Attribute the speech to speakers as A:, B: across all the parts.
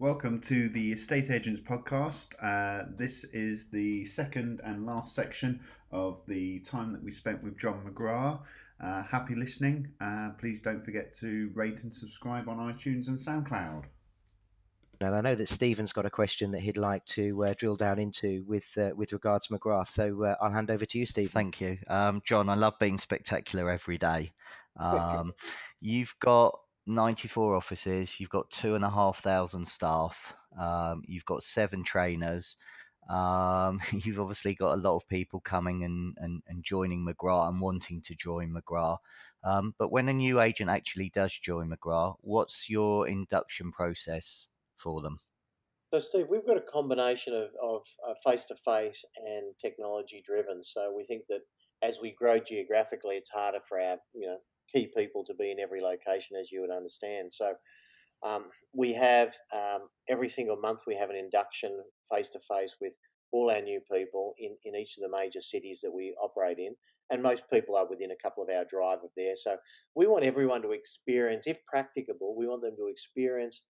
A: Welcome to the Estate Agents podcast. Uh, this is the second and last section of the time that we spent with John McGrath. Uh, happy listening. Uh, please don't forget to rate and subscribe on iTunes and SoundCloud.
B: And I know that Stephen's got a question that he'd like to uh, drill down into with uh, with regards to McGrath. So uh, I'll hand over to you, Stephen.
C: Thank you, um, John. I love being spectacular every day. Um, you've got 94 offices. You've got two and a half thousand staff. Um, you've got seven trainers. Um, you've obviously got a lot of people coming and, and, and joining McGrath and wanting to join McGrath. Um, but when a new agent actually does join McGrath, what's your induction process? for them?
D: So, Steve, we've got a combination of face to face and technology driven. So, we think that as we grow geographically, it's harder for our you know key people to be in every location, as you would understand. So, um, we have um, every single month we have an induction face to face with all our new people in, in each of the major cities that we operate in. And most people are within a couple of hour drive of there. So we want everyone to experience, if practicable, we want them to experience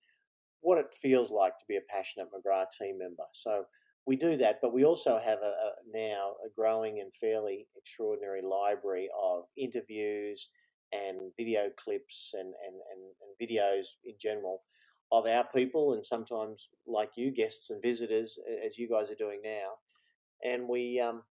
D: what it feels like to be a passionate McGrath team member. So we do that, but we also have a, a, now a growing and fairly extraordinary library of interviews and video clips and, and, and, and videos in general of our people and sometimes like you guests and visitors as you guys are doing now and we um,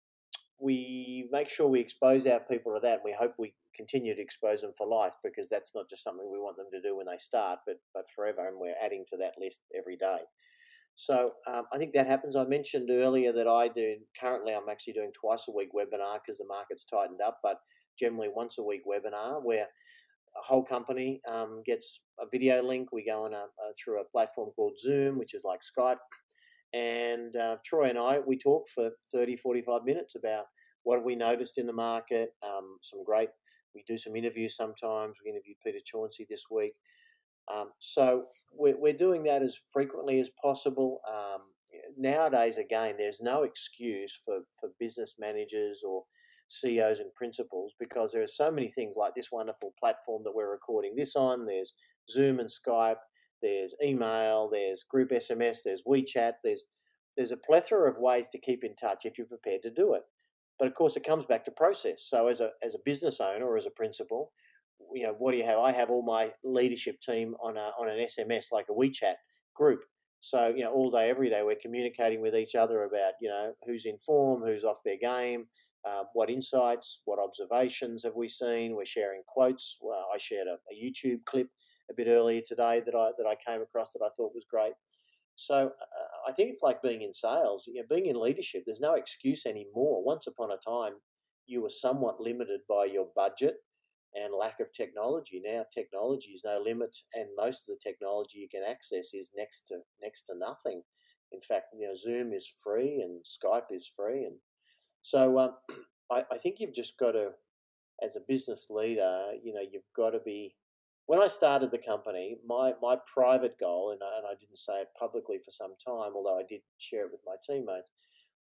D: we make sure we expose our people to that and we hope we continue to expose them for life because that's not just something we want them to do when they start, but but forever, and we're adding to that list every day. So um, I think that happens. I mentioned earlier that I do currently. I'm actually doing twice a week webinar because the market's tightened up, but generally once a week webinar where a whole company um, gets a video link. We go on a, a, through a platform called Zoom, which is like Skype, and uh, Troy and I we talk for 30, 45 minutes about what we noticed in the market, um, some great we do some interviews sometimes. We interviewed Peter Chauncey this week. Um, so we're, we're doing that as frequently as possible. Um, nowadays, again, there's no excuse for, for business managers or CEOs and principals because there are so many things like this wonderful platform that we're recording this on. There's Zoom and Skype. There's email. There's group SMS. There's WeChat. There's there's a plethora of ways to keep in touch if you're prepared to do it. But of course, it comes back to process. So as a as a business owner or as a principal, you know, what do you have? I have all my leadership team on a, on an SMS like a WeChat group. So you know, all day, every day, we're communicating with each other about you know who's in form, who's off their game, uh, what insights, what observations have we seen. We're sharing quotes. Well, I shared a, a YouTube clip a bit earlier today that I that I came across that I thought was great. So uh, I think it's like being in sales, you know, being in leadership. There's no excuse anymore. Once upon a time, you were somewhat limited by your budget and lack of technology. Now technology is no limit, and most of the technology you can access is next to next to nothing. In fact, you know, Zoom is free and Skype is free, and so um, I, I think you've just got to, as a business leader, you know, you've got to be when I started the company, my, my private goal, and I, and I didn't say it publicly for some time, although I did share it with my teammates,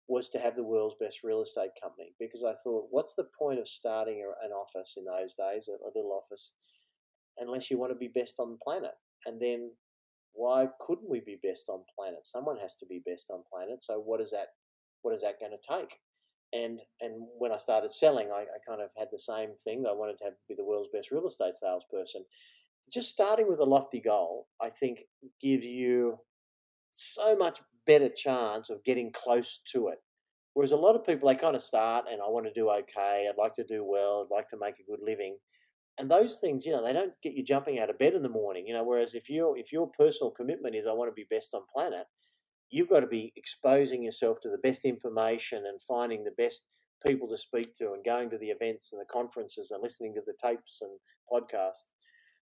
D: was to have the world's best real estate company because I thought, what's the point of starting an office in those days, a, a little office, unless you want to be best on the planet? And then why couldn't we be best on planet? Someone has to be best on planet. So what is that? What is that going to take? And and when I started selling, I, I kind of had the same thing that I wanted to have, be the world's best real estate salesperson. Just starting with a lofty goal, I think, gives you so much better chance of getting close to it. Whereas a lot of people, they kind of start and I want to do okay, I'd like to do well, I'd like to make a good living. And those things, you know, they don't get you jumping out of bed in the morning, you know, whereas if you if your personal commitment is I want to be best on planet, you've got to be exposing yourself to the best information and finding the best people to speak to and going to the events and the conferences and listening to the tapes and podcasts.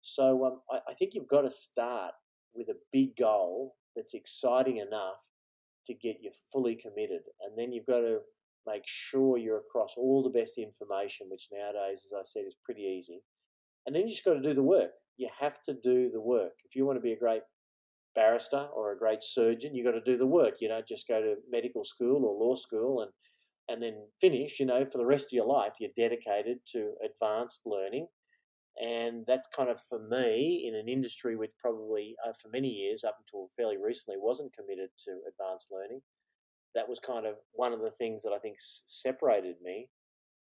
D: So um, I, I think you've got to start with a big goal that's exciting enough to get you fully committed. And then you've got to make sure you're across all the best information, which nowadays, as I said, is pretty easy. And then you just got to do the work. You have to do the work. If you want to be a great barrister or a great surgeon, you've got to do the work. You don't just go to medical school or law school and and then finish. You know, for the rest of your life, you're dedicated to advanced learning And that's kind of for me in an industry which probably uh, for many years, up until fairly recently, wasn't committed to advanced learning. That was kind of one of the things that I think separated me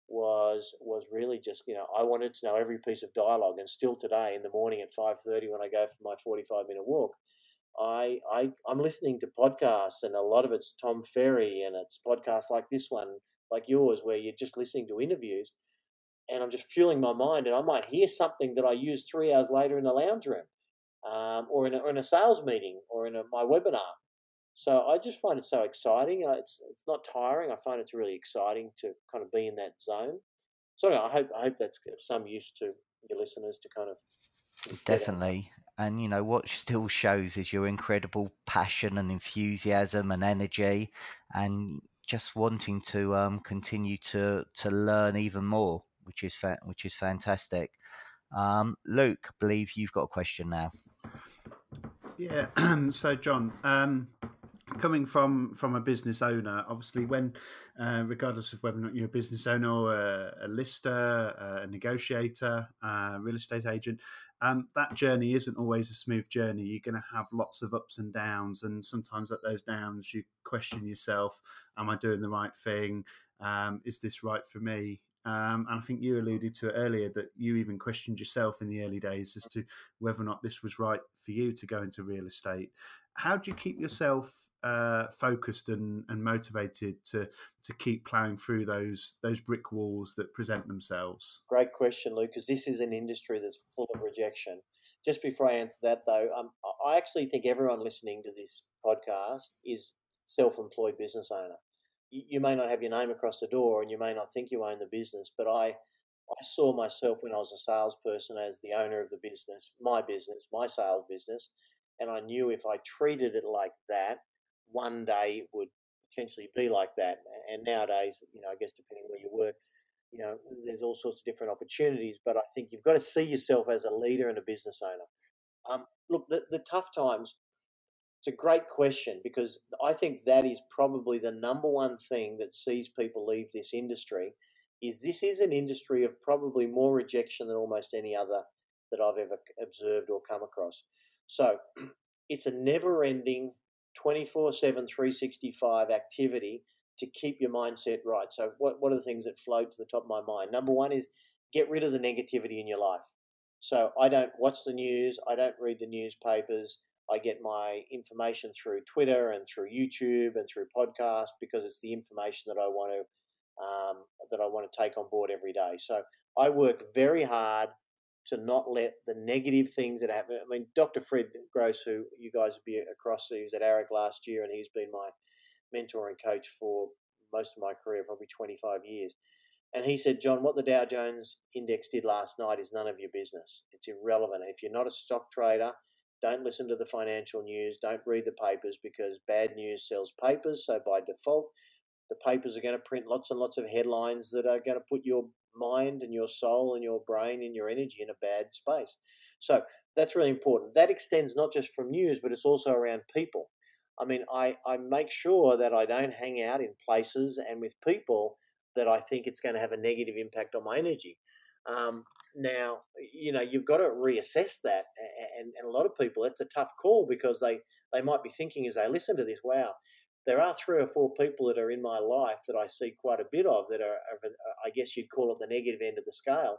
D: was was really just you know I wanted to know every piece of dialogue, and still today in the morning at five thirty when I go for my forty five minute walk, I, I I'm listening to podcasts, and a lot of it's Tom Ferry, and it's podcasts like this one, like yours, where you're just listening to interviews, and I'm just fueling my mind, and I might hear something that I use three hours later in the lounge room, um, or in a, or in a sales meeting, or in a, my webinar. So I just find it so exciting. Uh, it's it's not tiring. I find it's really exciting to kind of be in that zone. So I hope I hope that's some use to your listeners to kind of
C: definitely. And you know what still shows is your incredible passion and enthusiasm and energy, and just wanting to um, continue to to learn even more, which is fa- which is fantastic. Um, Luke, believe you've got a question now.
A: Yeah. so, John, um, coming from from a business owner, obviously, when uh, regardless of whether or not you're a business owner or a, a lister, a negotiator, a real estate agent, um, that journey isn't always a smooth journey. You're going to have lots of ups and downs, and sometimes at those downs, you question yourself: Am I doing the right thing? Um, is this right for me? Um, and I think you alluded to it earlier that you even questioned yourself in the early days as to whether or not this was right for you to go into real estate. How do you keep yourself uh, focused and, and motivated to to keep ploughing through those those brick walls that present themselves?
D: Great question, Luke, because this is an industry that's full of rejection. Just before I answer that, though, um, I actually think everyone listening to this podcast is self-employed business owner. You, you may not have your name across the door, and you may not think you own the business, but I I saw myself when I was a salesperson as the owner of the business, my business, my sales business, and I knew if I treated it like that, one day it would potentially be like that. And nowadays, you know, I guess depending where you work, you know, there's all sorts of different opportunities. But I think you've got to see yourself as a leader and a business owner. Um, look, the, the tough times. It's a great question because I think that is probably the number one thing that sees people leave this industry. Is this is an industry of probably more rejection than almost any other that I've ever observed or come across. So it's a never-ending 24 7, 365 activity to keep your mindset right. So, what, what are the things that float to the top of my mind? Number one is get rid of the negativity in your life. So, I don't watch the news, I don't read the newspapers. I get my information through Twitter and through YouTube and through podcasts because it's the information that I want to um, that I want to take on board every day. So I work very hard to not let the negative things that happen. I mean, Dr. Fred Grosse, who you guys will be across, he was at AREC last year, and he's been my mentor and coach for most of my career, probably 25 years. And he said, John, what the Dow Jones index did last night is none of your business. It's irrelevant. If you're not a stock trader, don't listen to the financial news, don't read the papers because bad news sells papers. So by default, the papers are going to print lots and lots of headlines that are going to put your mind and your soul and your brain and your energy in a bad space. So that's really important. That extends not just from news, but it's also around people. I mean, I, I make sure that I don't hang out in places and with people that I think it's going to have a negative impact on my energy. Um, now, you know, you've got to reassess that. And, and a lot of people, it's a tough call because they, they might be thinking as they listen to this, wow, there are three or four people that are in my life that I see quite a bit of that are, are, I guess you'd call it the negative end of the scale.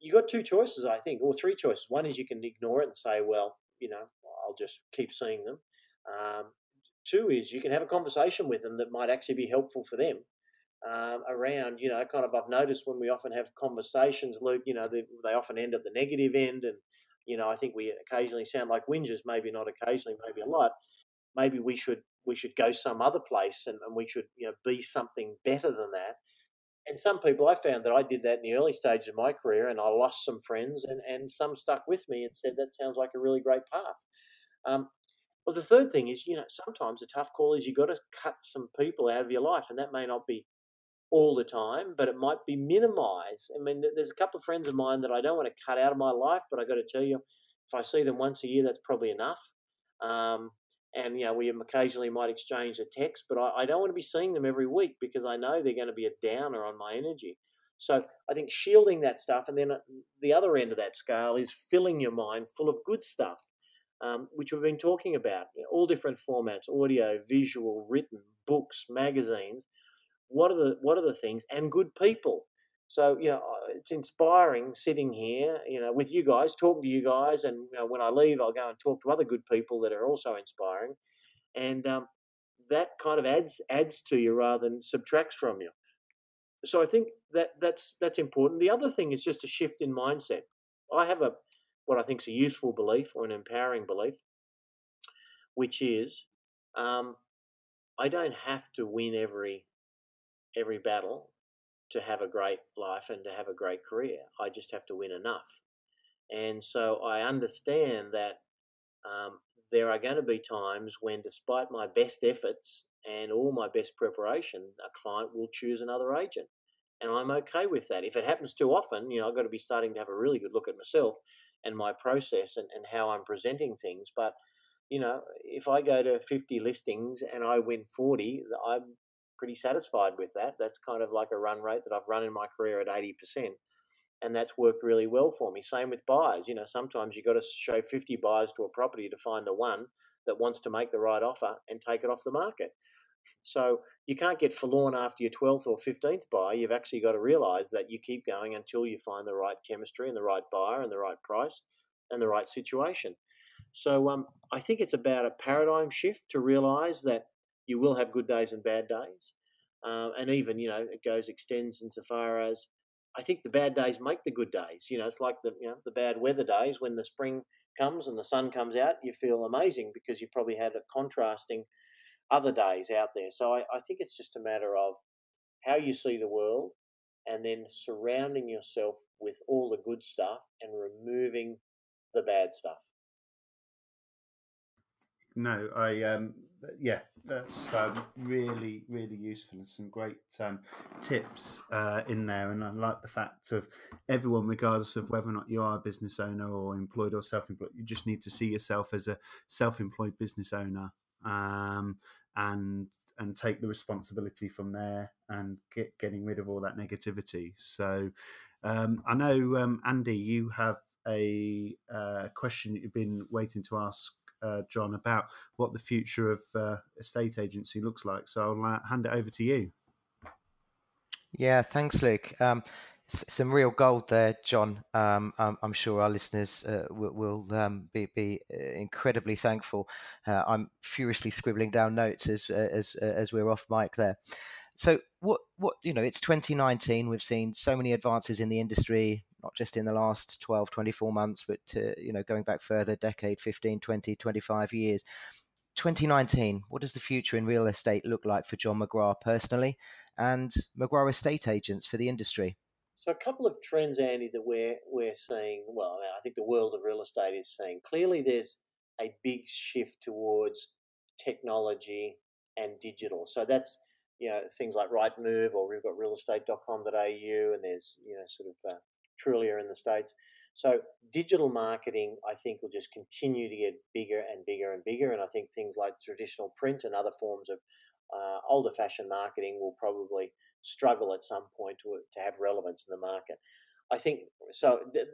D: You got two choices, I think, or three choices. One is you can ignore it and say, well, you know, I'll just keep seeing them. Um, two is you can have a conversation with them that might actually be helpful for them. Um, around, you know, kind of, I've noticed when we often have conversations, Luke, you know, they, they often end at the negative end. And, you know, I think we occasionally sound like whingers, maybe not occasionally, maybe a lot. Maybe we should we should go some other place and, and we should you know be something better than that. And some people i found that i did that in the early stages of my career and i lost some friends and, and some stuck with me and said that sounds like a really great path. Um, well the third thing is you know sometimes a tough call is you've got to cut some people out of your life and that may not be all the time but it might be minimized. I mean there's a couple of friends of mine that i don't want to cut out of my life but i got to tell you if i see them once a year that's probably enough. Um, and you know we occasionally might exchange a text, but I, I, don't want to be seeing them every week because I know they're going to be a downer on my energy. So I think shielding that stuff, and then uh, the other end of that scale is filling your mind full of good stuff, um, which we've been talking about, you know, all different formats: audio, visual, written, books, magazines. What are the what are the things and good people? So you know, uh, it's inspiring sitting here, you know, with you guys, talking to you guys, and you know, when I leave, I'll go and talk to other good people that are also inspiring, and um, that kind of adds adds to you rather than subtracts from you. So I think that that's that's important. The other thing is just a shift in mindset. I have a what I think is a useful belief or an empowering belief, which is um, I don't have to win every every battle to have a great life and to have a great career. I just have to win enough. And so I understand that um, there are going to be times when, despite my best efforts and all my best preparation, a client will choose another agent. And I'm okay with that. If it happens too often, you know, I've got to be starting to have a really good look at myself and my process and, and how I'm presenting things. But, you know, if I go to 50 listings and I win 40, I'm pretty satisfied with that. That's kind of like a run rate that I've run in my career at 80%. And that's worked really well for me. Same with buyers. You know, sometimes you've got to show 50 buyers to a property to find the one that wants to make the right offer and take it off the market. So you can't get forlorn after your 12th or 15th buyer. You've actually got to realize that you keep going until you find the right chemistry and the right buyer and the right price and the right situation. So um, I think it's about a paradigm shift to realize that you will have good days and bad days. Uh, and even, you know, it goes, extends insofar as I think the bad days make the good days. You know, it's like the, you know, the bad weather days when the spring comes and the sun comes out, you feel amazing because you probably had a contrasting other days out there. So I, I think it's just a matter of how you see the world and then surrounding yourself with all the good stuff and removing the bad stuff.
A: No, I um, yeah, that's um, really really useful and some great um, tips uh, in there. And I like the fact of everyone, regardless of whether or not you are a business owner or employed or self-employed, you just need to see yourself as a self-employed business owner um, and and take the responsibility from there and get getting rid of all that negativity. So um, I know um, Andy, you have a uh, question that you've been waiting to ask uh, John about what the future of uh, estate agency looks like. So I'll uh, hand it over to you.
B: Yeah, thanks, Luke. Um, some real gold there, John. Um, I'm, I'm, sure our listeners uh, will, will um, be, be, uh, incredibly thankful. Uh, I'm furiously scribbling down notes as as as we're off mic there. So what what you know, it's 2019. We've seen so many advances in the industry, not just in the last 12, 24 months, but you know, going back further, decade, 15, 20, 25 years. 2019, what does the future in real estate look like for John McGrath personally and McGrath estate agents for the industry?
D: So a couple of trends, Andy, that we're we're seeing. Well, I think the world of real estate is seeing clearly. There's a big shift towards technology and digital. So that's you know things like Rightmove, or we've got realestate.com.au, and there's you know sort of uh, Trulia in the states. So digital marketing, I think, will just continue to get bigger and bigger and bigger. And I think things like traditional print and other forms of uh, older fashioned marketing will probably struggle at some point to, to have relevance in the market. I think so. Th-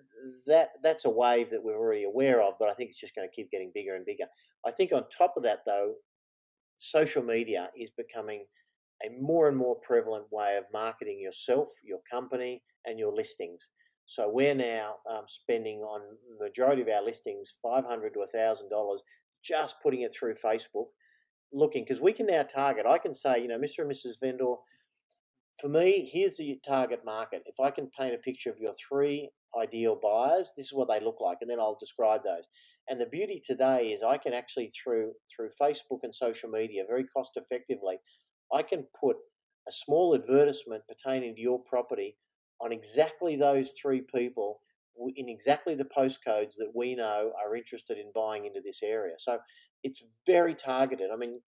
D: that that's a wave that we're already aware of, but I think it's just going to keep getting bigger and bigger. I think on top of that, though, social media is becoming a more and more prevalent way of marketing yourself, your company, and your listings. So we're now um, spending on majority of our listings five hundred to thousand dollars just putting it through Facebook, looking because we can now target. I can say, you know, Mr. and Mrs. Vendor, for me, here's the target market. If I can paint a picture of your three ideal buyers, this is what they look like, and then I'll describe those. And the beauty today is I can actually through through Facebook and social media very cost effectively, I can put a small advertisement pertaining to your property on exactly those three people in exactly the postcodes that we know are interested in buying into this area. So it's very targeted. I mean,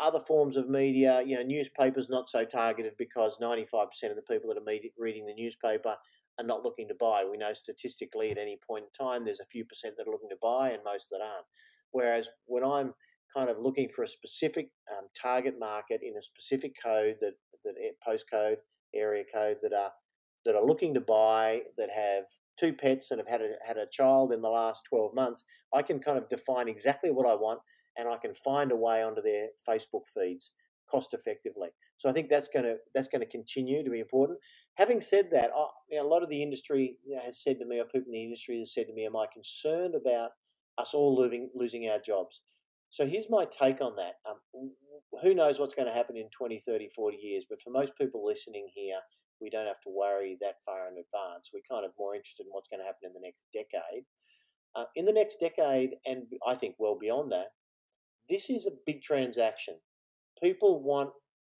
D: other forms of media, you know, newspapers not so targeted because 95% of the people that are reading the newspaper are not looking to buy. We know statistically at any point in time there's a few percent that are looking to buy and most that aren't. Whereas when I'm kind of looking for a specific um, target market in a specific code that that postcode area code that are that are looking to buy that have two pets and have had a, had a child in the last 12 months, I can kind of define exactly what I want and I can find a way onto their Facebook feeds cost effectively. So I think that's going to that's going to continue to be important. Having said that, I, you know, a lot of the industry has said to me, or people in the industry has said to me, "Am I concerned about us all losing losing our jobs?" So here's my take on that. Um, who knows what's going to happen in 20, 30, 40 years? But for most people listening here, we don't have to worry that far in advance. We're kind of more interested in what's going to happen in the next decade. Uh, in the next decade, and I think well beyond that, this is a big transaction. People want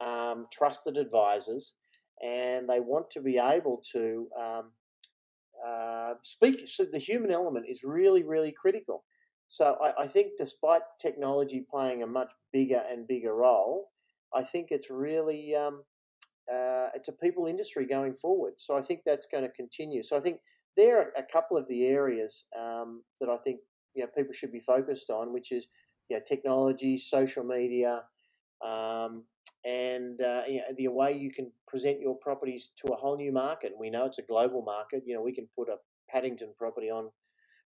D: um, trusted advisors and they want to be able to um, uh, speak. So the human element is really, really critical. So I, I, think despite technology playing a much bigger and bigger role, I think it's really um, uh, it's a people industry going forward. So I think that's going to continue. So I think there are a couple of the areas um, that I think you know, people should be focused on, which is you know, technology, social media, um, and uh, you know, the way you can present your properties to a whole new market. We know it's a global market. You know, we can put a Paddington property on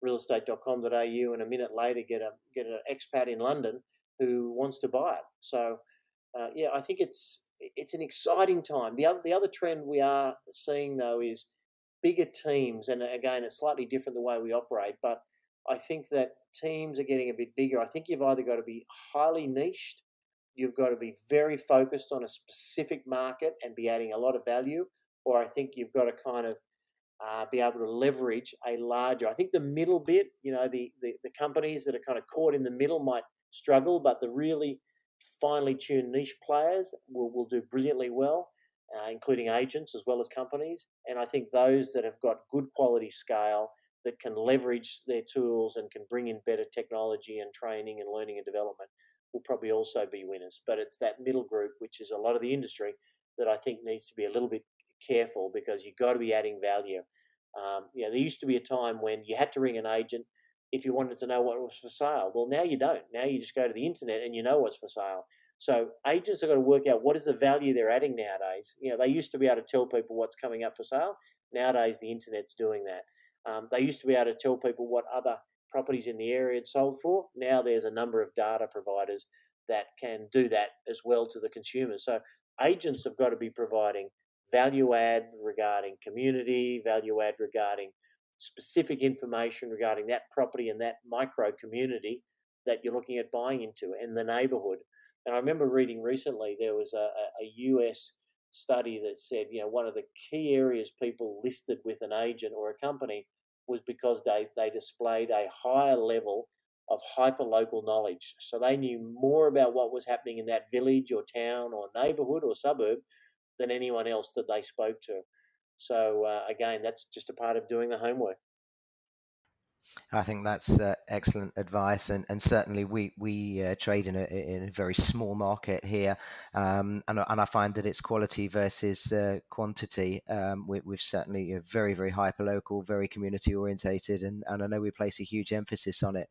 D: realestate.com.au and a minute later get a get an expat in London who wants to buy it. So uh, yeah, I think it's it's an exciting time. The other the other trend we are seeing though is bigger teams, and again, it's slightly different the way we operate, but I think that teams are getting a bit bigger. I think you've either got to be highly niched, you've got to be very focused on a specific market and be adding a lot of value, or I think you've got to kind of uh, be able to leverage a larger. I think the middle bit, you know, the, the the companies that are kind of caught in the middle might struggle, but the really finely tuned niche players will, will do brilliantly well, uh, including agents as well as companies. And I think those that have got good quality scale that can leverage their tools and can bring in better technology and training and learning and development will probably also be winners. But it's that middle group, which is a lot of the industry, that I think needs to be a little bit careful because you've got to be adding value. Um, you know, there used to be a time when you had to ring an agent if you wanted to know what was for sale. Well, now you don't. Now you just go to the internet and you know what's for sale. So agents are going to work out what is the value they're adding nowadays. You know, they used to be able to tell people what's coming up for sale. Nowadays, the internet's doing that. Um, they used to be able to tell people what other properties in the area had sold for. Now there's a number of data providers that can do that as well to the consumer. So agents have got to be providing value add regarding community, value add regarding specific information regarding that property and that micro community that you're looking at buying into and the neighborhood. And I remember reading recently there was a, a US study that said, you know, one of the key areas people listed with an agent or a company was because they, they displayed a higher level of hyper local knowledge. So they knew more about what was happening in that village or town or neighborhood or suburb than anyone else that they spoke to. So uh, again, that's just a part of doing the homework.
B: I think that's uh, excellent advice, and, and certainly we we uh, trade in a, in a very small market here, um, and and I find that it's quality versus uh, quantity. Um, we, have certainly very very hyper local, very community orientated, and, and I know we place a huge emphasis on it.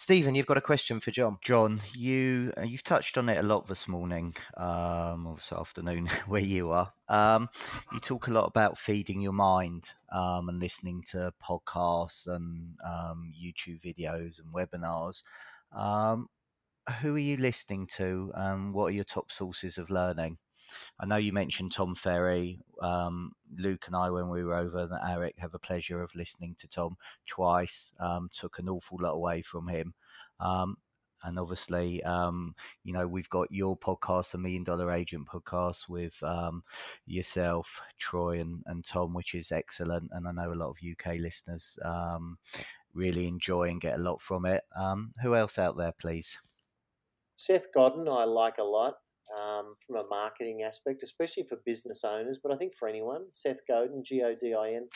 B: Stephen, you've got a question for John.
C: John, you uh, you've touched on it a lot this morning, um, or this afternoon, where you are. Um, you talk a lot about feeding your mind um, and listening to podcasts and um, YouTube videos and webinars. Um, who are you listening to, and what are your top sources of learning? I know you mentioned Tom Ferry. Um, Luke and I, when we were over, and AREC have a pleasure of listening to Tom twice. Um, took an awful lot away from him. Um, and obviously, um, you know, we've got your podcast, the Million Dollar Agent podcast, with um, yourself, Troy, and, and Tom, which is excellent. And I know a lot of UK listeners um, really enjoy and get a lot from it. Um, who else out there, please?
D: Seth Godin, I like a lot um, from a marketing aspect, especially for business owners, but I think for anyone. Seth Godin, G O D I N.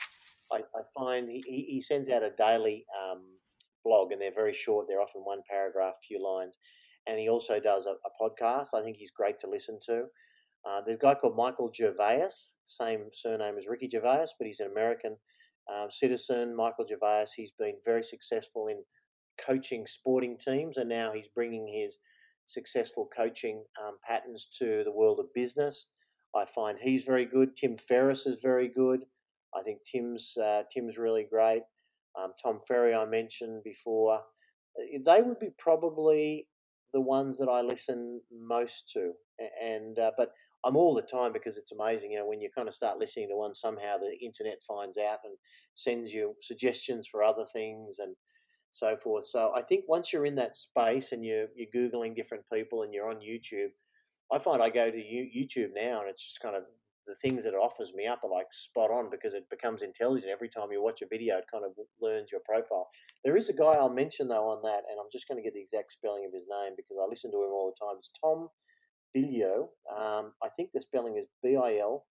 D: I, I find he, he sends out a daily um, blog, and they're very short. They're often one paragraph, few lines. And he also does a, a podcast. I think he's great to listen to. Uh, there's a guy called Michael Gervais, same surname as Ricky Gervais, but he's an American uh, citizen. Michael Gervais, he's been very successful in coaching sporting teams, and now he's bringing his successful coaching um, patterns to the world of business. I find he's very good. Tim Ferriss is very good. I think Tim's uh, Tim's really great. Um, Tom Ferry I mentioned before. Uh, they would be probably the ones that I listen most to. And uh, but I'm all the time because it's amazing. You know, when you kind of start listening to one, somehow the internet finds out and sends you suggestions for other things and so forth. So I think once you're in that space and you're you're googling different people and you're on YouTube, I find I go to YouTube now and it's just kind of the things that it offers me up are like spot on because it becomes intelligent every time you watch a video. It kind of learns your profile. There is a guy I'll mention though on that, and I'm just going to get the exact spelling of his name because I listen to him all the time. It's Tom Bilyeu. Um, I think the spelling is B I L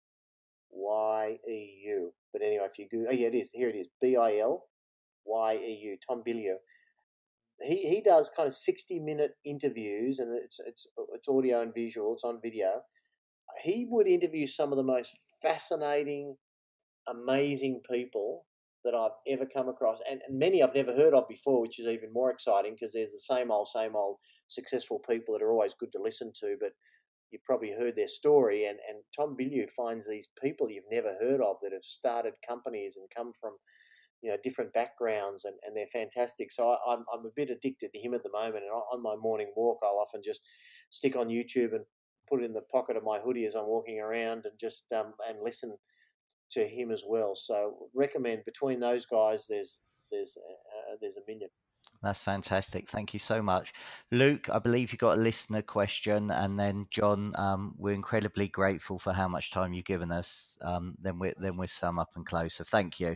D: Y E U. But anyway, if you go, oh yeah, it is. Here it is. B I L Y E U. Tom Bilyeu. He he does kind of sixty minute interviews, and it's it's it's audio and visual. It's on video. He would interview some of the most fascinating, amazing people that I've ever come across, and, and many I've never heard of before, which is even more exciting because they're the same old, same old successful people that are always good to listen to, but you've probably heard their story. And, and Tom Bilyeu finds these people you've never heard of that have started companies and come from you know different backgrounds and, and they're fantastic so I, am I'm, I'm a bit addicted to him at the moment and on my morning walk i'll often just stick on youtube and put it in the pocket of my hoodie as i'm walking around and just um, and listen to him as well so recommend between those guys there's there's uh, there's a million
C: that's fantastic. Thank you so much. Luke, I believe you got a listener question. And then, John, um, we're incredibly grateful for how much time you've given us. Um, then, we're, then we sum up and close. So, thank you.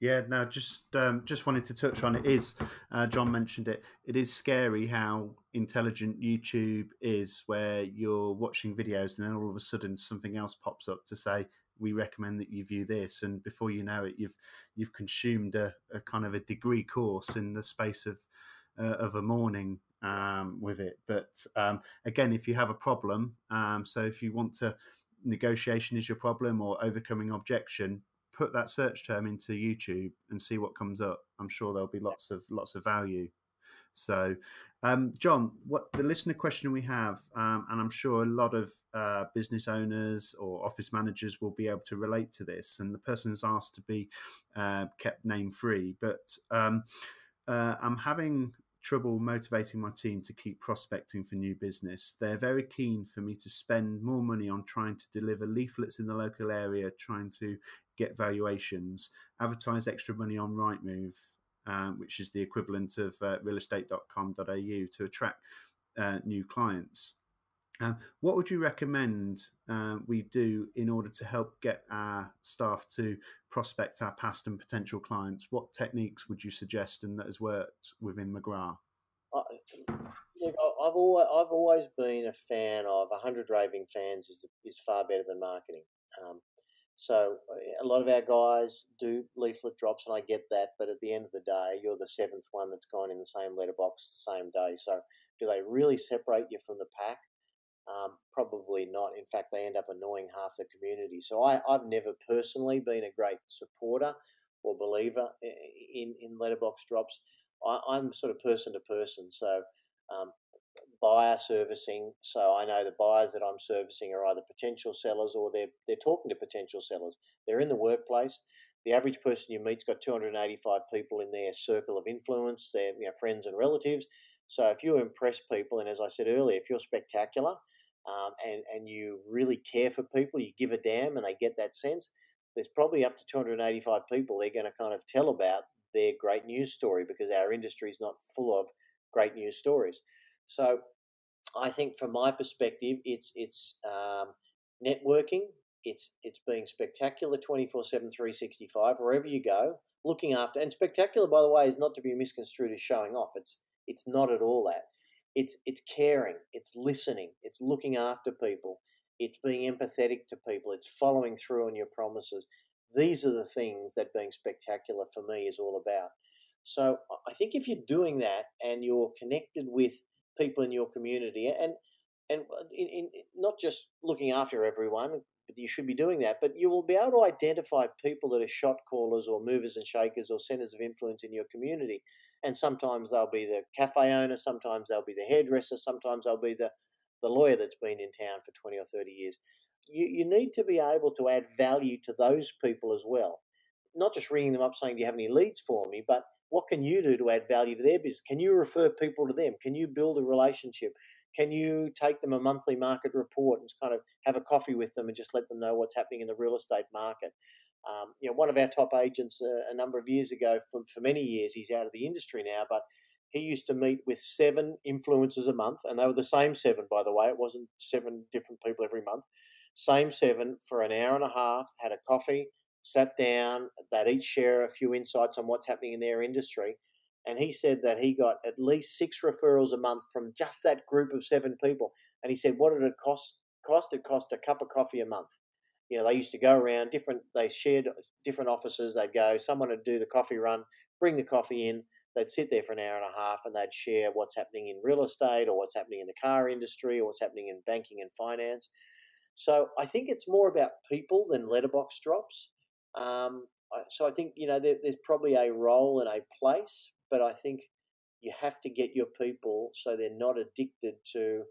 A: Yeah, now just um, just wanted to touch on it. Is uh, John mentioned it? It is scary how intelligent YouTube is, where you're watching videos and then all of a sudden something else pops up to say we recommend that you view this, and before you know it, you've you've consumed a, a kind of a degree course in the space of uh, of a morning um, with it. But um, again, if you have a problem, um, so if you want to negotiation is your problem or overcoming objection, put that search term into YouTube and see what comes up. I'm sure there'll be lots of lots of value. So, um, John, what the listener question we have, um, and I'm sure a lot of uh, business owners or office managers will be able to relate to this. And the person's asked to be uh, kept name free, but um, uh, I'm having trouble motivating my team to keep prospecting for new business. They're very keen for me to spend more money on trying to deliver leaflets in the local area, trying to get valuations, advertise extra money on Rightmove, um, which is the equivalent of uh, realestate.com.au to attract uh, new clients. Um, what would you recommend uh, we do in order to help get our staff to prospect our past and potential clients? What techniques would you suggest and that has worked within McGrath?
D: Uh, look, I've always, I've always been a fan of 100 raving fans is, is far better than marketing. Um, so a lot of our guys do leaflet drops, and I get that. But at the end of the day, you're the seventh one that's gone in the same letterbox the same day. So do they really separate you from the pack? Um, probably not. In fact, they end up annoying half the community. So I, have never personally been a great supporter or believer in, in letterbox drops. I, am sort of person to person. So um, buyer servicing. So I know the buyers that I'm servicing are either potential sellers or they're they're talking to potential sellers. They're in the workplace. The average person you meet's got 285 people in their circle of influence, their you know, friends and relatives. So if you impress people, and as I said earlier, if you're spectacular um, and and you really care for people, you give a damn, and they get that sense. There's probably up to 285 people they're going to kind of tell about their great news story because our industry is not full of great news stories. So I think from my perspective, it's it's um, networking. It's it's being spectacular 24 7 365 wherever you go looking after and spectacular by the way is not to be misconstrued as showing off it's it's not at all that it's it's caring it's listening it's looking after people it's being empathetic to people it's following through on your promises. These are the things that being spectacular for me is all about. So i think if you're doing that and you're connected with people in your community and and uh, in, in, not just looking after everyone you should be doing that but you will be able to identify people that are shot callers or movers and shakers or centers of influence in your community and sometimes they'll be the cafe owner sometimes they'll be the hairdresser sometimes they'll be the the lawyer that's been in town for 20 or 30 years you, you need to be able to add value to those people as well. Not just ringing them up saying, Do you have any leads for me? But what can you do to add value to their business? Can you refer people to them? Can you build a relationship? Can you take them a monthly market report and kind of have a coffee with them and just let them know what's happening in the real estate market? Um, you know, one of our top agents uh, a number of years ago, for, for many years, he's out of the industry now, but he used to meet with seven influencers a month, and they were the same seven, by the way. It wasn't seven different people every month. Same seven for an hour and a half, had a coffee, sat down, they'd each share a few insights on what's happening in their industry. And he said that he got at least six referrals a month from just that group of seven people. And he said, what did it cost? Cost it cost a cup of coffee a month. You know, they used to go around different. They shared different offices. They'd go. Someone would do the coffee run, bring the coffee in. They'd sit there for an hour and a half, and they'd share what's happening in real estate, or what's happening in the car industry, or what's happening in banking and finance. So I think it's more about people than letterbox drops. Um, so I think you know there, there's probably a role and a place, but I think you have to get your people so they're not addicted to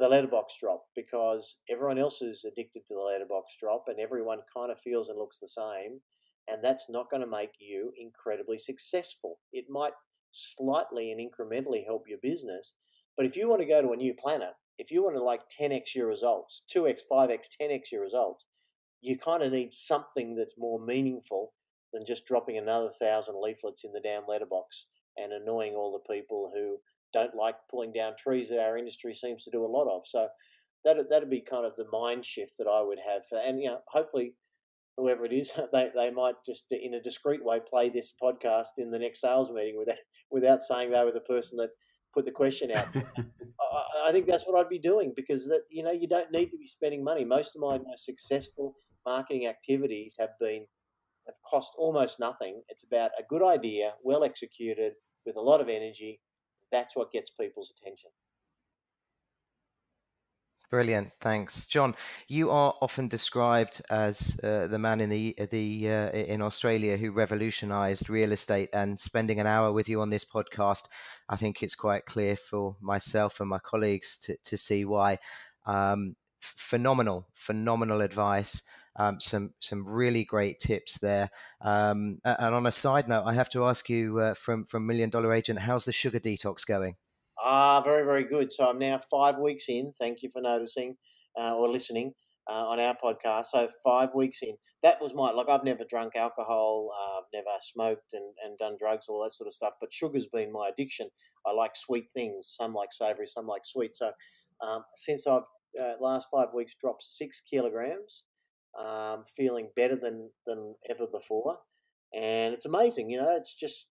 D: the letterbox drop because everyone else is addicted to the letterbox drop and everyone kind of feels and looks the same and that's not going to make you incredibly successful. It might slightly and incrementally help your business but if you want to go to a new planet if you want to like 10x your results 2x 5x 10x your results you kind of need something that's more meaningful than just dropping another thousand leaflets in the damn letterbox and annoying all the people who don't like pulling down trees that our industry seems to do a lot of. So that that'd be kind of the mind shift that I would have. And you know, hopefully, whoever it is, they, they might just in a discreet way play this podcast in the next sales meeting without without saying they were the person that put the question out. I, I think that's what I'd be doing because that you know you don't need to be spending money. Most of my most successful marketing activities have been have cost almost nothing. It's about a good idea, well executed, with a lot of energy. That's what gets people's attention.
B: Brilliant, thanks, John. You are often described as uh, the man in the the uh, in Australia who revolutionised real estate. And spending an hour with you on this podcast, I think it's quite clear for myself and my colleagues to to see why. Um, phenomenal, phenomenal advice. Um, some some really great tips there. Um, and on a side note, I have to ask you uh, from from Million Dollar Agent, how's the sugar detox going?
D: Ah, very very good. So I'm now five weeks in. Thank you for noticing uh, or listening uh, on our podcast. So five weeks in. That was my like. I've never drunk alcohol. Uh, I've never smoked and, and done drugs, all that sort of stuff. But sugar's been my addiction. I like sweet things. Some like savoury, some like sweet. So um, since I've uh, last five weeks dropped six kilograms um, feeling better than than ever before, and it's amazing. You know, it's just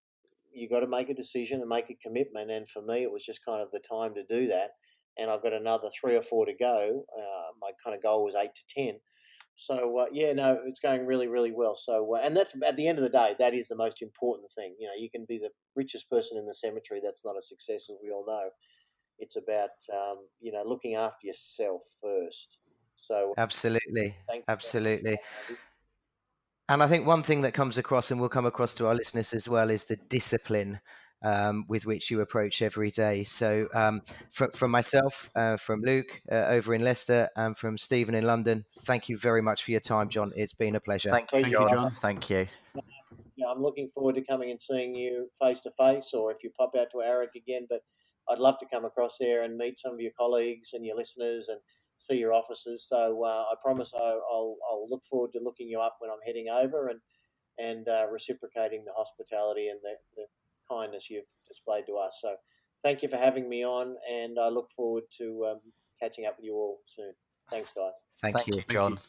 D: you got to make a decision and make a commitment. And for me, it was just kind of the time to do that. And I've got another three or four to go. Uh, my kind of goal was eight to ten. So uh, yeah, no, it's going really, really well. So uh, and that's at the end of the day, that is the most important thing. You know, you can be the richest person in the cemetery. That's not a success, as we all know. It's about um, you know looking after yourself first. So
B: absolutely, absolutely. And I think one thing that comes across, and will come across to our listeners as well, is the discipline um, with which you approach every day. So, um, from, from myself, uh, from Luke uh, over in Leicester, and from Stephen in London, thank you very much for your time, John. It's been a pleasure.
C: Thank you, John. John. Thank you.
D: Yeah, I'm looking forward to coming and seeing you face to face, or if you pop out to AREC again. But I'd love to come across there and meet some of your colleagues and your listeners and see your offices. So uh, I promise I'll, I'll, I'll, look forward to looking you up when I'm heading over and and uh, reciprocating the hospitality and the, the, kindness you've displayed to us. So thank you for having me on, and I look forward to um, catching up with you all soon. Thanks, guys.
B: Thank,
C: thank
B: you.
C: you, John.